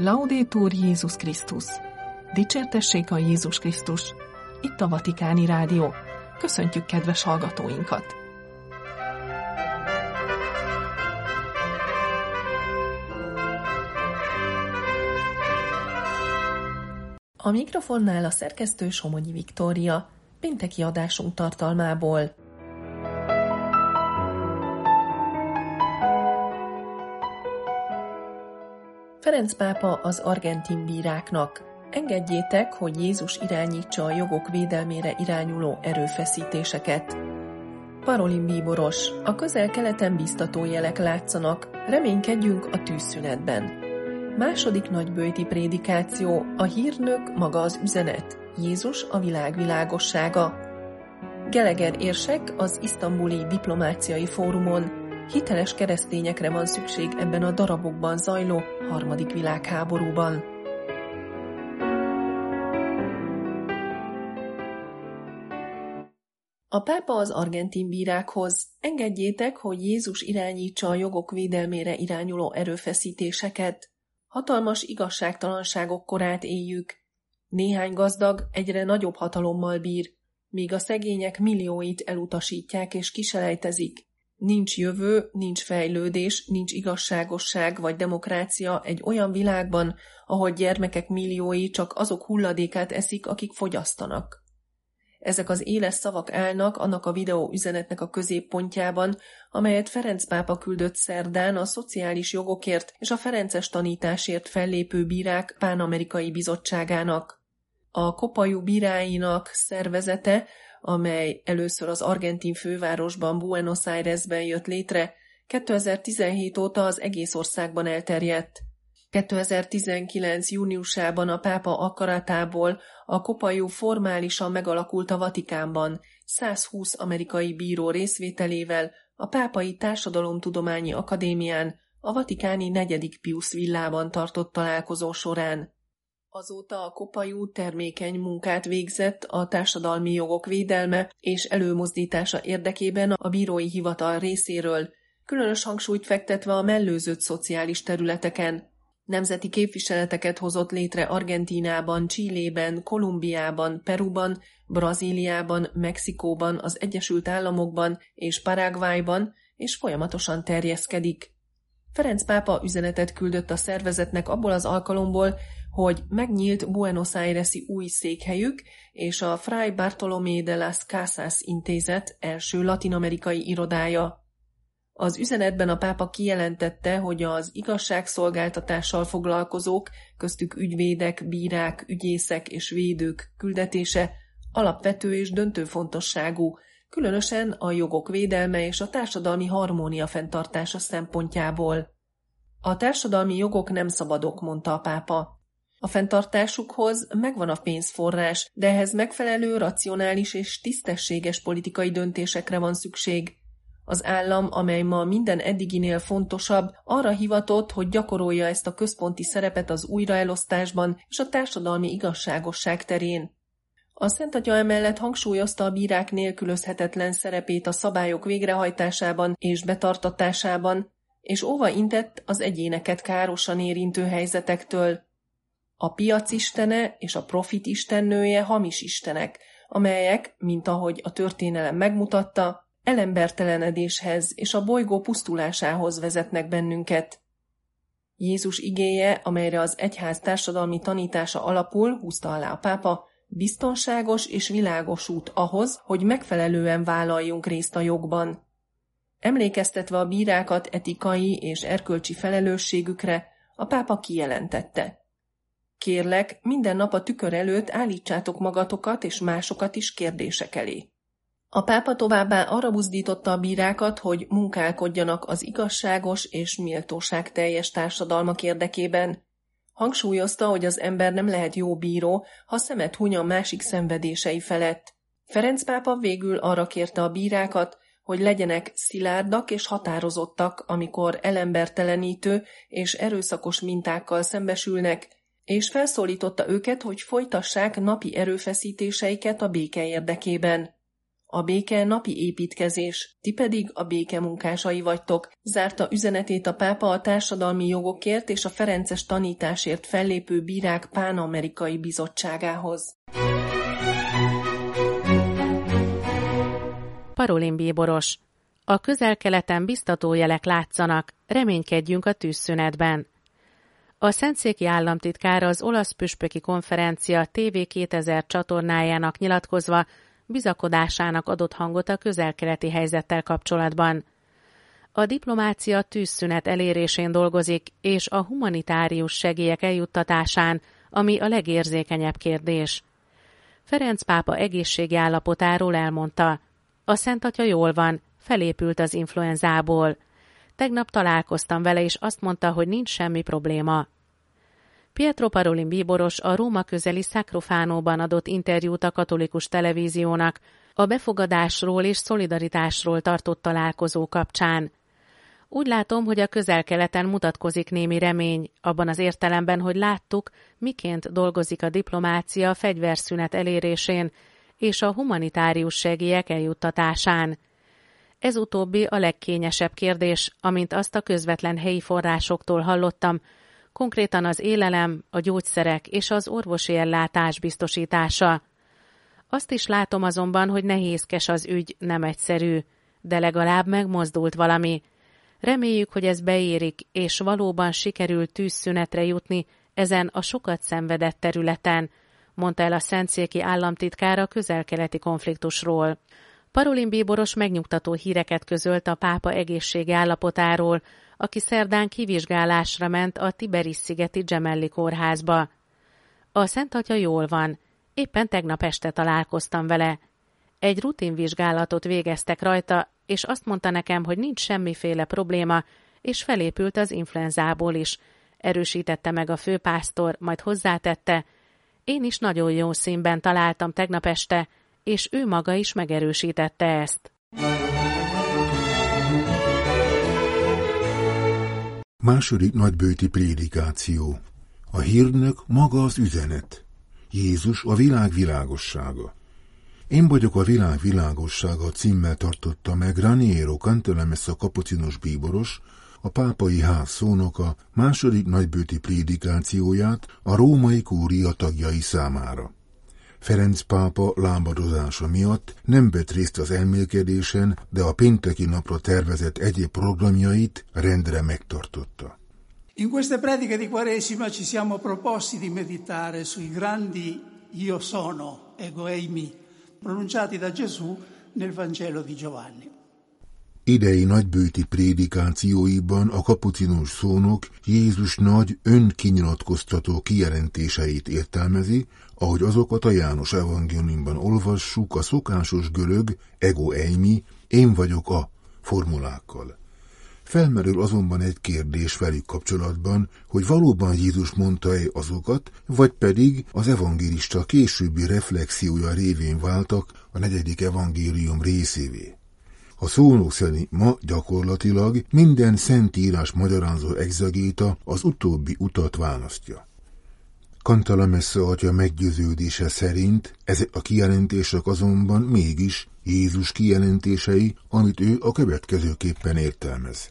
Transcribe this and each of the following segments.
Laudétur Jézus Krisztus! Dicsértessék a Jézus Krisztus! Itt a Vatikáni Rádió. Köszöntjük kedves hallgatóinkat! A mikrofonnál a szerkesztő Somogyi Viktória, pénteki adásunk tartalmából. Ferenc pápa az argentin bíráknak. Engedjétek, hogy Jézus irányítsa a jogok védelmére irányuló erőfeszítéseket. Parolin bíboros, a közel-keleten biztató jelek látszanak, reménykedjünk a tűzszünetben. Második nagybőti prédikáció, a hírnök maga az üzenet, Jézus a világ világossága. Geleger érsek az isztambuli diplomáciai fórumon Hiteles keresztényekre van szükség ebben a darabokban zajló harmadik világháborúban. A pápa az argentin bírákhoz. Engedjétek, hogy Jézus irányítsa a jogok védelmére irányuló erőfeszítéseket. Hatalmas igazságtalanságok korát éljük. Néhány gazdag egyre nagyobb hatalommal bír, míg a szegények millióit elutasítják és kiselejtezik. Nincs jövő, nincs fejlődés, nincs igazságosság vagy demokrácia egy olyan világban, ahol gyermekek milliói csak azok hulladékát eszik, akik fogyasztanak. Ezek az éles szavak állnak annak a videó üzenetnek a középpontjában, amelyet Ferenc pápa küldött szerdán a szociális jogokért és a Ferences tanításért fellépő bírák pánamerikai bizottságának. A kopajú bíráinak szervezete amely először az argentin fővárosban Buenos Airesben jött létre, 2017 óta az egész országban elterjedt. 2019. júniusában a pápa akaratából a kopajú formálisan megalakult a Vatikánban, 120 amerikai bíró részvételével a Pápai Társadalomtudományi Akadémián a Vatikáni negyedik Pius villában tartott találkozó során. Azóta a kopajú termékeny munkát végzett a társadalmi jogok védelme és előmozdítása érdekében a bírói hivatal részéről, különös hangsúlyt fektetve a mellőzött szociális területeken. Nemzeti képviseleteket hozott létre Argentínában, Csillében, Kolumbiában, Peruban, Brazíliában, Mexikóban, az Egyesült Államokban és Paraguayban, és folyamatosan terjeszkedik. Ferenc pápa üzenetet küldött a szervezetnek abból az alkalomból, hogy megnyílt Buenos Aires-i új székhelyük és a Fray Bartolomé de las Casas intézet első latinamerikai irodája. Az üzenetben a pápa kijelentette, hogy az igazságszolgáltatással foglalkozók, köztük ügyvédek, bírák, ügyészek és védők küldetése alapvető és döntő fontosságú, különösen a jogok védelme és a társadalmi harmónia fenntartása szempontjából. A társadalmi jogok nem szabadok, mondta a pápa. A fenntartásukhoz megvan a pénzforrás, de ehhez megfelelő, racionális és tisztességes politikai döntésekre van szükség. Az állam, amely ma minden eddiginél fontosabb, arra hivatott, hogy gyakorolja ezt a központi szerepet az újraelosztásban és a társadalmi igazságosság terén. A Szent Atya emellett hangsúlyozta a bírák nélkülözhetetlen szerepét a szabályok végrehajtásában és betartatásában, és óva intett az egyéneket károsan érintő helyzetektől. A piac istene és a profit istennője hamis istenek, amelyek, mint ahogy a történelem megmutatta, elembertelenedéshez és a bolygó pusztulásához vezetnek bennünket. Jézus igéje, amelyre az egyház társadalmi tanítása alapul, húzta alá a pápa, biztonságos és világos út ahhoz, hogy megfelelően vállaljunk részt a jogban. Emlékeztetve a bírákat etikai és erkölcsi felelősségükre, a pápa kijelentette. Kérlek, minden nap a tükör előtt állítsátok magatokat és másokat is kérdések elé. A pápa továbbá arra buzdította a bírákat, hogy munkálkodjanak az igazságos és méltóság teljes társadalmak érdekében. Hangsúlyozta, hogy az ember nem lehet jó bíró, ha szemet huny a másik szenvedései felett. Ferenc pápa végül arra kérte a bírákat, hogy legyenek szilárdak és határozottak, amikor elembertelenítő és erőszakos mintákkal szembesülnek, és felszólította őket, hogy folytassák napi erőfeszítéseiket a béke érdekében. A béke napi építkezés, ti pedig a béke munkásai vagytok, zárta üzenetét a pápa a társadalmi jogokért és a Ferences tanításért fellépő bírák pán-amerikai bizottságához. Parolin bíboros. A közel-keleten biztató jelek látszanak, reménykedjünk a tűzszünetben. A Szentszéki államtitkár az olasz püspöki konferencia TV 2000 csatornájának nyilatkozva bizakodásának adott hangot a közel-keleti helyzettel kapcsolatban. A diplomácia tűzszünet elérésén dolgozik, és a humanitárius segélyek eljuttatásán, ami a legérzékenyebb kérdés. Ferenc pápa egészségi állapotáról elmondta, a Szent Atya jól van, felépült az influenzából. Tegnap találkoztam vele, és azt mondta, hogy nincs semmi probléma. Pietro Parolin bíboros a Róma közeli Sacrofánóban adott interjút a katolikus televíziónak a befogadásról és szolidaritásról tartott találkozó kapcsán. Úgy látom, hogy a közel-keleten mutatkozik némi remény, abban az értelemben, hogy láttuk, miként dolgozik a diplomácia a fegyverszünet elérésén és a humanitárius segélyek eljuttatásán. Ez utóbbi a legkényesebb kérdés, amint azt a közvetlen helyi forrásoktól hallottam, konkrétan az élelem, a gyógyszerek és az orvosi ellátás biztosítása. Azt is látom azonban, hogy nehézkes az ügy, nem egyszerű, de legalább megmozdult valami. Reméljük, hogy ez beérik, és valóban sikerül tűzszünetre jutni ezen a sokat szenvedett területen, mondta el a Szentszéki államtitkára közel-keleti konfliktusról. Parolin bíboros megnyugtató híreket közölt a pápa egészségi állapotáról, aki szerdán kivizsgálásra ment a Tiberis-szigeti Gemelli kórházba. A Szent Atya jól van, éppen tegnap este találkoztam vele. Egy rutinvizsgálatot végeztek rajta, és azt mondta nekem, hogy nincs semmiféle probléma, és felépült az influenzából is. Erősítette meg a főpásztor, majd hozzátette, én is nagyon jó színben találtam tegnap este, és ő maga is megerősítette ezt. Második nagybőti prédikáció. A hírnök maga az üzenet. Jézus a világ világossága. Én vagyok a világ világossága címmel tartotta meg Raniero Cantelemessa kapucinos bíboros, a pápai ház szónoka második nagybőti prédikációját a római kúria tagjai számára. Ferenc pápa lábadozása miatt nem vett részt az elmélkedésen, de a pénteki napra tervezett egyéb programjait rendre megtartotta. In queste prediche di Quaresima ci siamo proposti di meditare sui grandi io sono, ego eimi, pronunciati da Gesù nel Vangelo di Giovanni. Idei nagybőti prédikációiban a kapucinós szónok Jézus nagy önkinyilatkoztató kijelentéseit értelmezi, ahogy azokat a János evangéliumban olvassuk a szokásos görög ego eimi, én vagyok a formulákkal. Felmerül azonban egy kérdés velük kapcsolatban, hogy valóban Jézus mondta-e azokat, vagy pedig az evangélista későbbi reflexiója révén váltak a negyedik evangélium részévé. A szónok szerint ma gyakorlatilag minden szentírás magyarázó exegéta az utóbbi utat választja. Kantalamessa atya meggyőződése szerint ezek a kijelentések azonban mégis Jézus kijelentései, amit ő a következőképpen értelmez.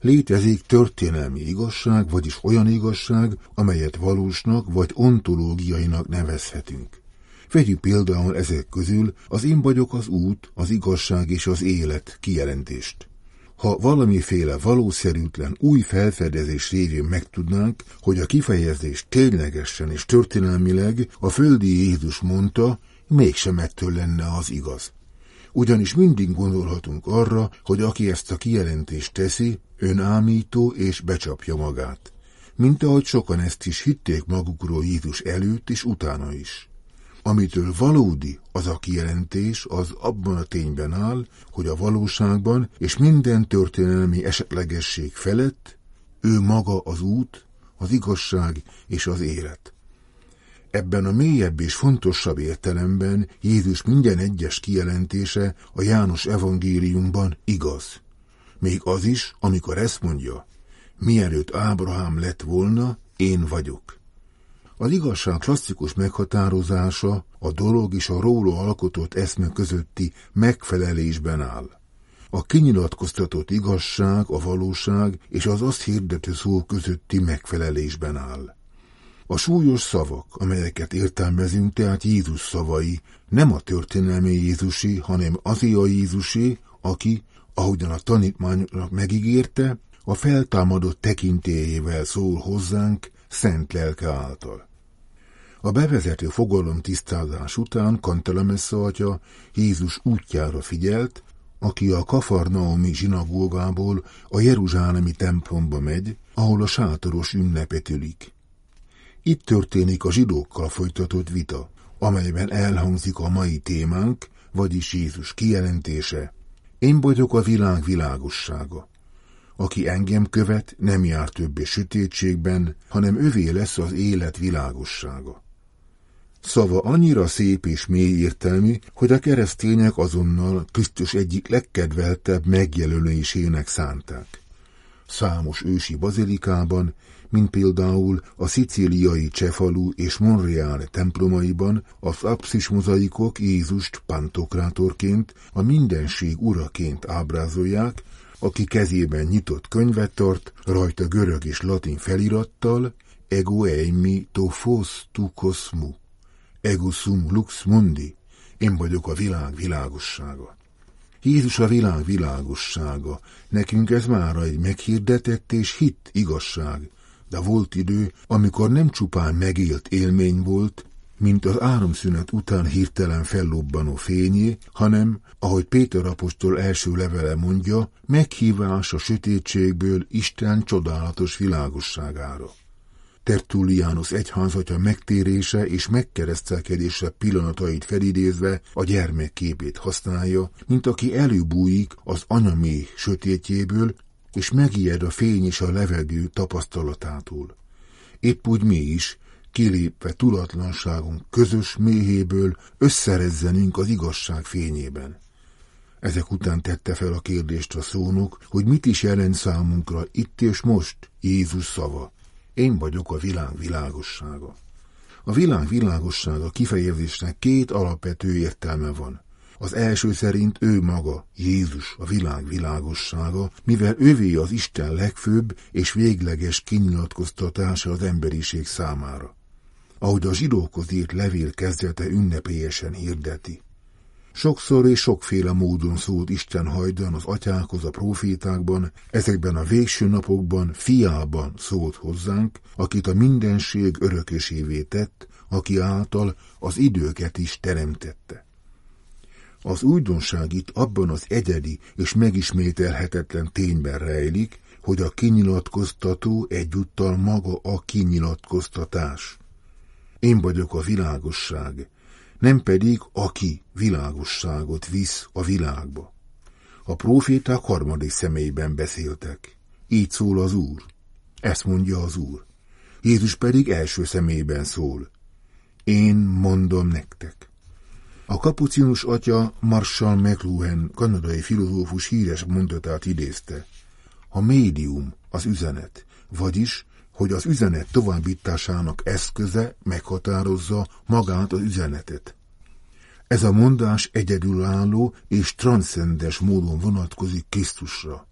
Létezik történelmi igazság, vagyis olyan igazság, amelyet valósnak vagy ontológiainak nevezhetünk. Vegyük például ezek közül az én vagyok az út, az igazság és az élet kijelentést. Ha valamiféle valószerűtlen új felfedezés révén megtudnánk, hogy a kifejezés ténylegesen és történelmileg a földi Jézus mondta, mégsem ettől lenne az igaz. Ugyanis mindig gondolhatunk arra, hogy aki ezt a kijelentést teszi, önámító és becsapja magát. Mint ahogy sokan ezt is hitték magukról Jézus előtt és utána is. Amitől valódi az a kijelentés, az abban a tényben áll, hogy a valóságban és minden történelmi esetlegesség felett ő maga az út, az igazság és az élet. Ebben a mélyebb és fontosabb értelemben Jézus minden egyes kijelentése a János evangéliumban igaz. Még az is, amikor ezt mondja, mielőtt Ábrahám lett volna, én vagyok. Az igazság klasszikus meghatározása a dolog és a róla alkotott eszme közötti megfelelésben áll. A kinyilatkoztatott igazság, a valóság és az azt hirdető szó közötti megfelelésben áll. A súlyos szavak, amelyeket értelmezünk, tehát Jézus szavai, nem a történelmi Jézusi, hanem azé a Jézusi, aki, ahogyan a tanítmányoknak megígérte, a feltámadott tekintélyével szól hozzánk szent lelke által. A bevezető fogalom tisztázás után Kantelemessze atya Jézus útjára figyelt, aki a Kafarnaumi zsinagógából a Jeruzsálemi templomba megy, ahol a sátoros ünnepet ülik. Itt történik a zsidókkal folytatott vita, amelyben elhangzik a mai témánk, vagyis Jézus kijelentése. Én vagyok a világ világossága. Aki engem követ, nem jár többé sötétségben, hanem övé lesz az élet világossága. Szava annyira szép és mély értelmi, hogy a keresztények azonnal Krisztus egyik legkedveltebb megjelölésének szánták. Számos ősi bazilikában, mint például a szicíliai Cefalu és Monreal templomaiban az apszis mozaikok Jézust pantokrátorként, a mindenség uraként ábrázolják, aki kezében nyitott könyvet tart, rajta görög és latin felirattal, ego eimi to fos tu cosmu, ego sum lux mundi, én vagyok a világ világossága. Jézus a világ világossága, nekünk ez már egy meghirdetett és hit igazság, de volt idő, amikor nem csupán megélt élmény volt, mint az áramszünet után hirtelen fellobbanó fényé, hanem, ahogy Péter apostol első levele mondja, meghívás a sötétségből Isten csodálatos világosságára. Tertullianus egyházatja megtérése és megkeresztelkedése pillanatait felidézve a gyermek képét használja, mint aki előbújik az anyaméh sötétjéből, és megijed a fény és a levegő tapasztalatától. Épp úgy mi is, kilépve tudatlanságunk közös méhéből összerezzenünk az igazság fényében. Ezek után tette fel a kérdést a szónok, hogy mit is jelent számunkra itt és most Jézus szava. Én vagyok a világ világossága. A világ világossága kifejezésnek két alapvető értelme van. Az első szerint ő maga, Jézus, a világ világossága, mivel ővé az Isten legfőbb és végleges kinyilatkoztatása az emberiség számára. Ahogy a zsidókhoz írt levél kezdete ünnepélyesen hirdeti. Sokszor és sokféle módon szólt Isten hajdan az atyákhoz a profétákban, ezekben a végső napokban fiában szólt hozzánk, akit a mindenség örökösévé tett, aki által az időket is teremtette. Az újdonság itt abban az egyedi és megismételhetetlen tényben rejlik, hogy a kinyilatkoztató egyúttal maga a kinyilatkoztatás. Én vagyok a világosság, nem pedig aki világosságot visz a világba. A proféták harmadik személyben beszéltek. Így szól az Úr. Ezt mondja az Úr. Jézus pedig első személyben szól. Én mondom nektek. A kapucinus atya Marshall McLuhan, kanadai filozófus híres mondatát idézte. A médium, az üzenet, vagyis, hogy az üzenet továbbításának eszköze meghatározza magát az üzenetet. Ez a mondás egyedülálló és transzcendes módon vonatkozik Krisztusra.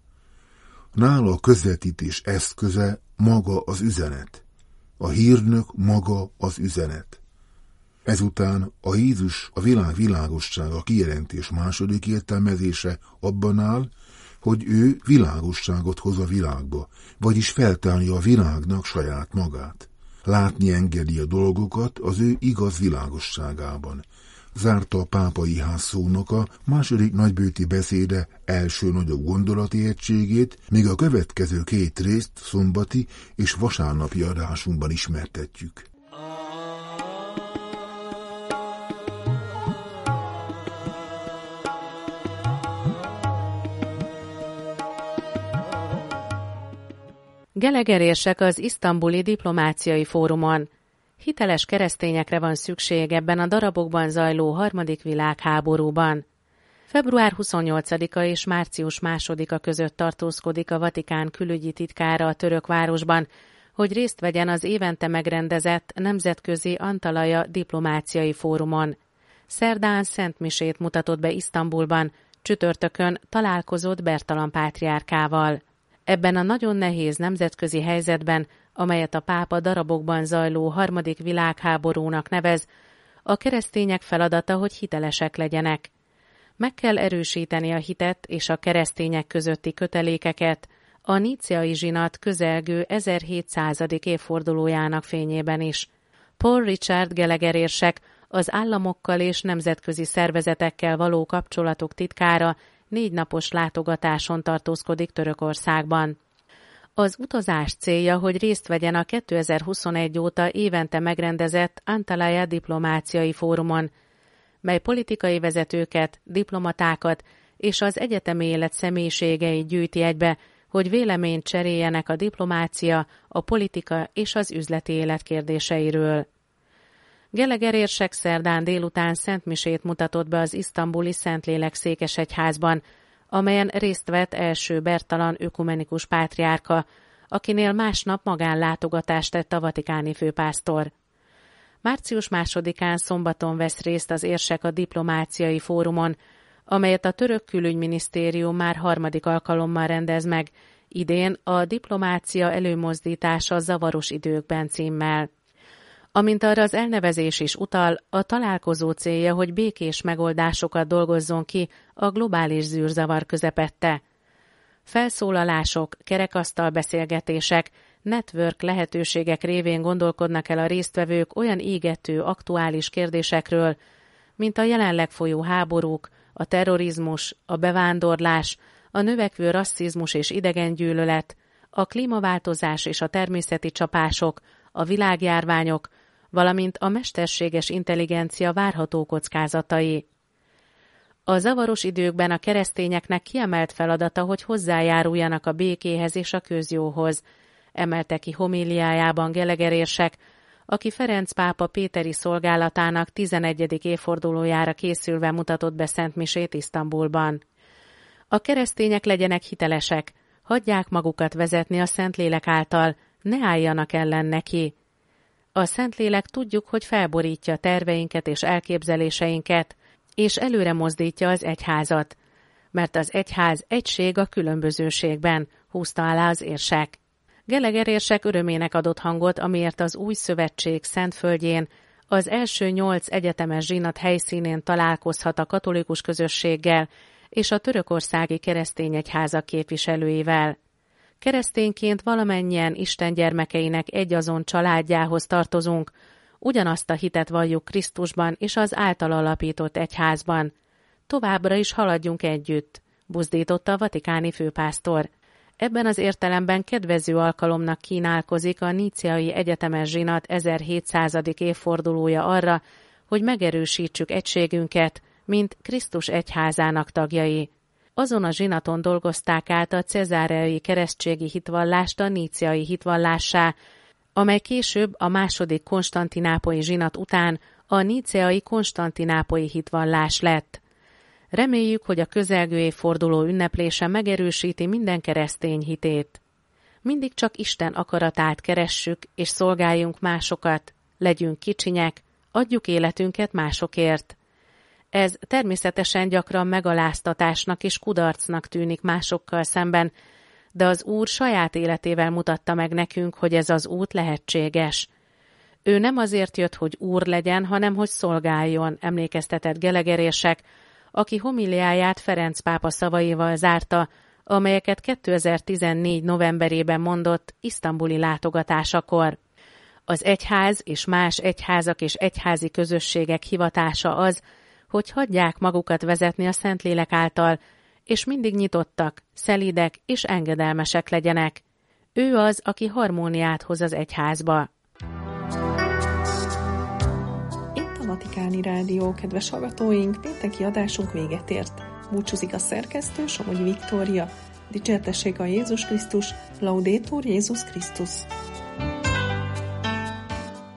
Nála a közvetítés eszköze maga az üzenet. A hírnök maga az üzenet. Ezután a Jézus a világ világossága kijelentés második értelmezése abban áll, hogy ő világosságot hoz a világba, vagyis feltárja a világnak saját magát. Látni engedi a dolgokat az ő igaz világosságában. Zárta a pápai ház szónoka második nagybőti beszéde első nagyobb gondolati egységét, míg a következő két részt szombati és vasárnapi adásunkban ismertetjük. Gelegerések az isztambuli diplomáciai fórumon. Hiteles keresztényekre van szükség ebben a darabokban zajló harmadik világháborúban. Február 28-a és március 2-a között tartózkodik a Vatikán külügyi titkára a török városban, hogy részt vegyen az évente megrendezett nemzetközi Antalaja diplomáciai fórumon. Szerdán Szent Misét mutatott be Isztambulban, csütörtökön találkozott Bertalan pátriárkával. Ebben a nagyon nehéz nemzetközi helyzetben, amelyet a pápa darabokban zajló harmadik világháborúnak nevez, a keresztények feladata, hogy hitelesek legyenek. Meg kell erősíteni a hitet és a keresztények közötti kötelékeket, a níciai zsinat közelgő 1700. évfordulójának fényében is. Paul Richard Gallagher az államokkal és nemzetközi szervezetekkel való kapcsolatok titkára négy napos látogatáson tartózkodik Törökországban. Az utazás célja, hogy részt vegyen a 2021 óta évente megrendezett Antalya diplomáciai fórumon, mely politikai vezetőket, diplomatákat és az egyetemi élet személyiségeit gyűjti egybe, hogy véleményt cseréljenek a diplomácia, a politika és az üzleti élet kérdéseiről. Geleger érsek szerdán délután Szentmisét mutatott be az isztambuli Szentlélek székesegyházban, amelyen részt vett első Bertalan ökumenikus pátriárka, akinél másnap magánlátogatást tett a vatikáni főpásztor. Március másodikán szombaton vesz részt az érsek a diplomáciai fórumon, amelyet a török külügyminisztérium már harmadik alkalommal rendez meg, idén a diplomácia előmozdítása zavaros időkben címmel. Amint arra az elnevezés is utal, a találkozó célja, hogy békés megoldásokat dolgozzon ki a globális zűrzavar közepette. Felszólalások, kerekasztal beszélgetések, network lehetőségek révén gondolkodnak el a résztvevők olyan égető, aktuális kérdésekről, mint a jelenleg folyó háborúk, a terrorizmus, a bevándorlás, a növekvő rasszizmus és idegengyűlölet, a klímaváltozás és a természeti csapások, a világjárványok, valamint a mesterséges intelligencia várható kockázatai. A zavaros időkben a keresztényeknek kiemelt feladata, hogy hozzájáruljanak a békéhez és a közjóhoz, emelte ki homíliájában gelegerérsek, aki Ferenc pápa Péteri szolgálatának 11. évfordulójára készülve mutatott be Szent Misét Isztambulban. A keresztények legyenek hitelesek, hagyják magukat vezetni a Szentlélek által, ne álljanak ellen neki. A Szentlélek tudjuk, hogy felborítja terveinket és elképzeléseinket, és előre mozdítja az egyházat, mert az egyház egység a különbözőségben, húzta alá az érsek. Geleger érsek örömének adott hangot, amiért az új szövetség Szentföldjén az első nyolc egyetemes zsinat helyszínén találkozhat a katolikus közösséggel és a törökországi keresztény egyházak képviselőivel. Keresztényként valamennyien Isten gyermekeinek egyazon családjához tartozunk, ugyanazt a hitet valljuk Krisztusban és az által alapított egyházban. Továbbra is haladjunk együtt, buzdította a vatikáni főpásztor. Ebben az értelemben kedvező alkalomnak kínálkozik a Níciai Egyetemes Zsinat 1700. évfordulója arra, hogy megerősítsük egységünket, mint Krisztus egyházának tagjai. Azon a zsinaton dolgozták át a cezáreai keresztségi hitvallást a níciai hitvallássá, amely később a második konstantinápoi zsinat után a níceai konstantinápoi hitvallás lett. Reméljük, hogy a közelgő évforduló ünneplése megerősíti minden keresztény hitét. Mindig csak Isten akaratát keressük és szolgáljunk másokat, legyünk kicsinyek, adjuk életünket másokért. Ez természetesen gyakran megaláztatásnak és kudarcnak tűnik másokkal szemben, de az Úr saját életével mutatta meg nekünk, hogy ez az út lehetséges. Ő nem azért jött, hogy Úr legyen, hanem hogy szolgáljon, emlékeztetett gelegerések, aki homiliáját Ferenc pápa szavaival zárta, amelyeket 2014. novemberében mondott isztambuli látogatásakor. Az egyház és más egyházak és egyházi közösségek hivatása az, hogy hagyják magukat vezetni a Szentlélek által, és mindig nyitottak, szelidek és engedelmesek legyenek. Ő az, aki harmóniát hoz az egyházba. Itt a Vatikáni Rádió, kedves hallgatóink, pénteki adásunk véget ért. Búcsúzik a szerkesztő, Somogyi Viktória. Dicsértessék a Jézus Krisztus, Laudétur Jézus Krisztus.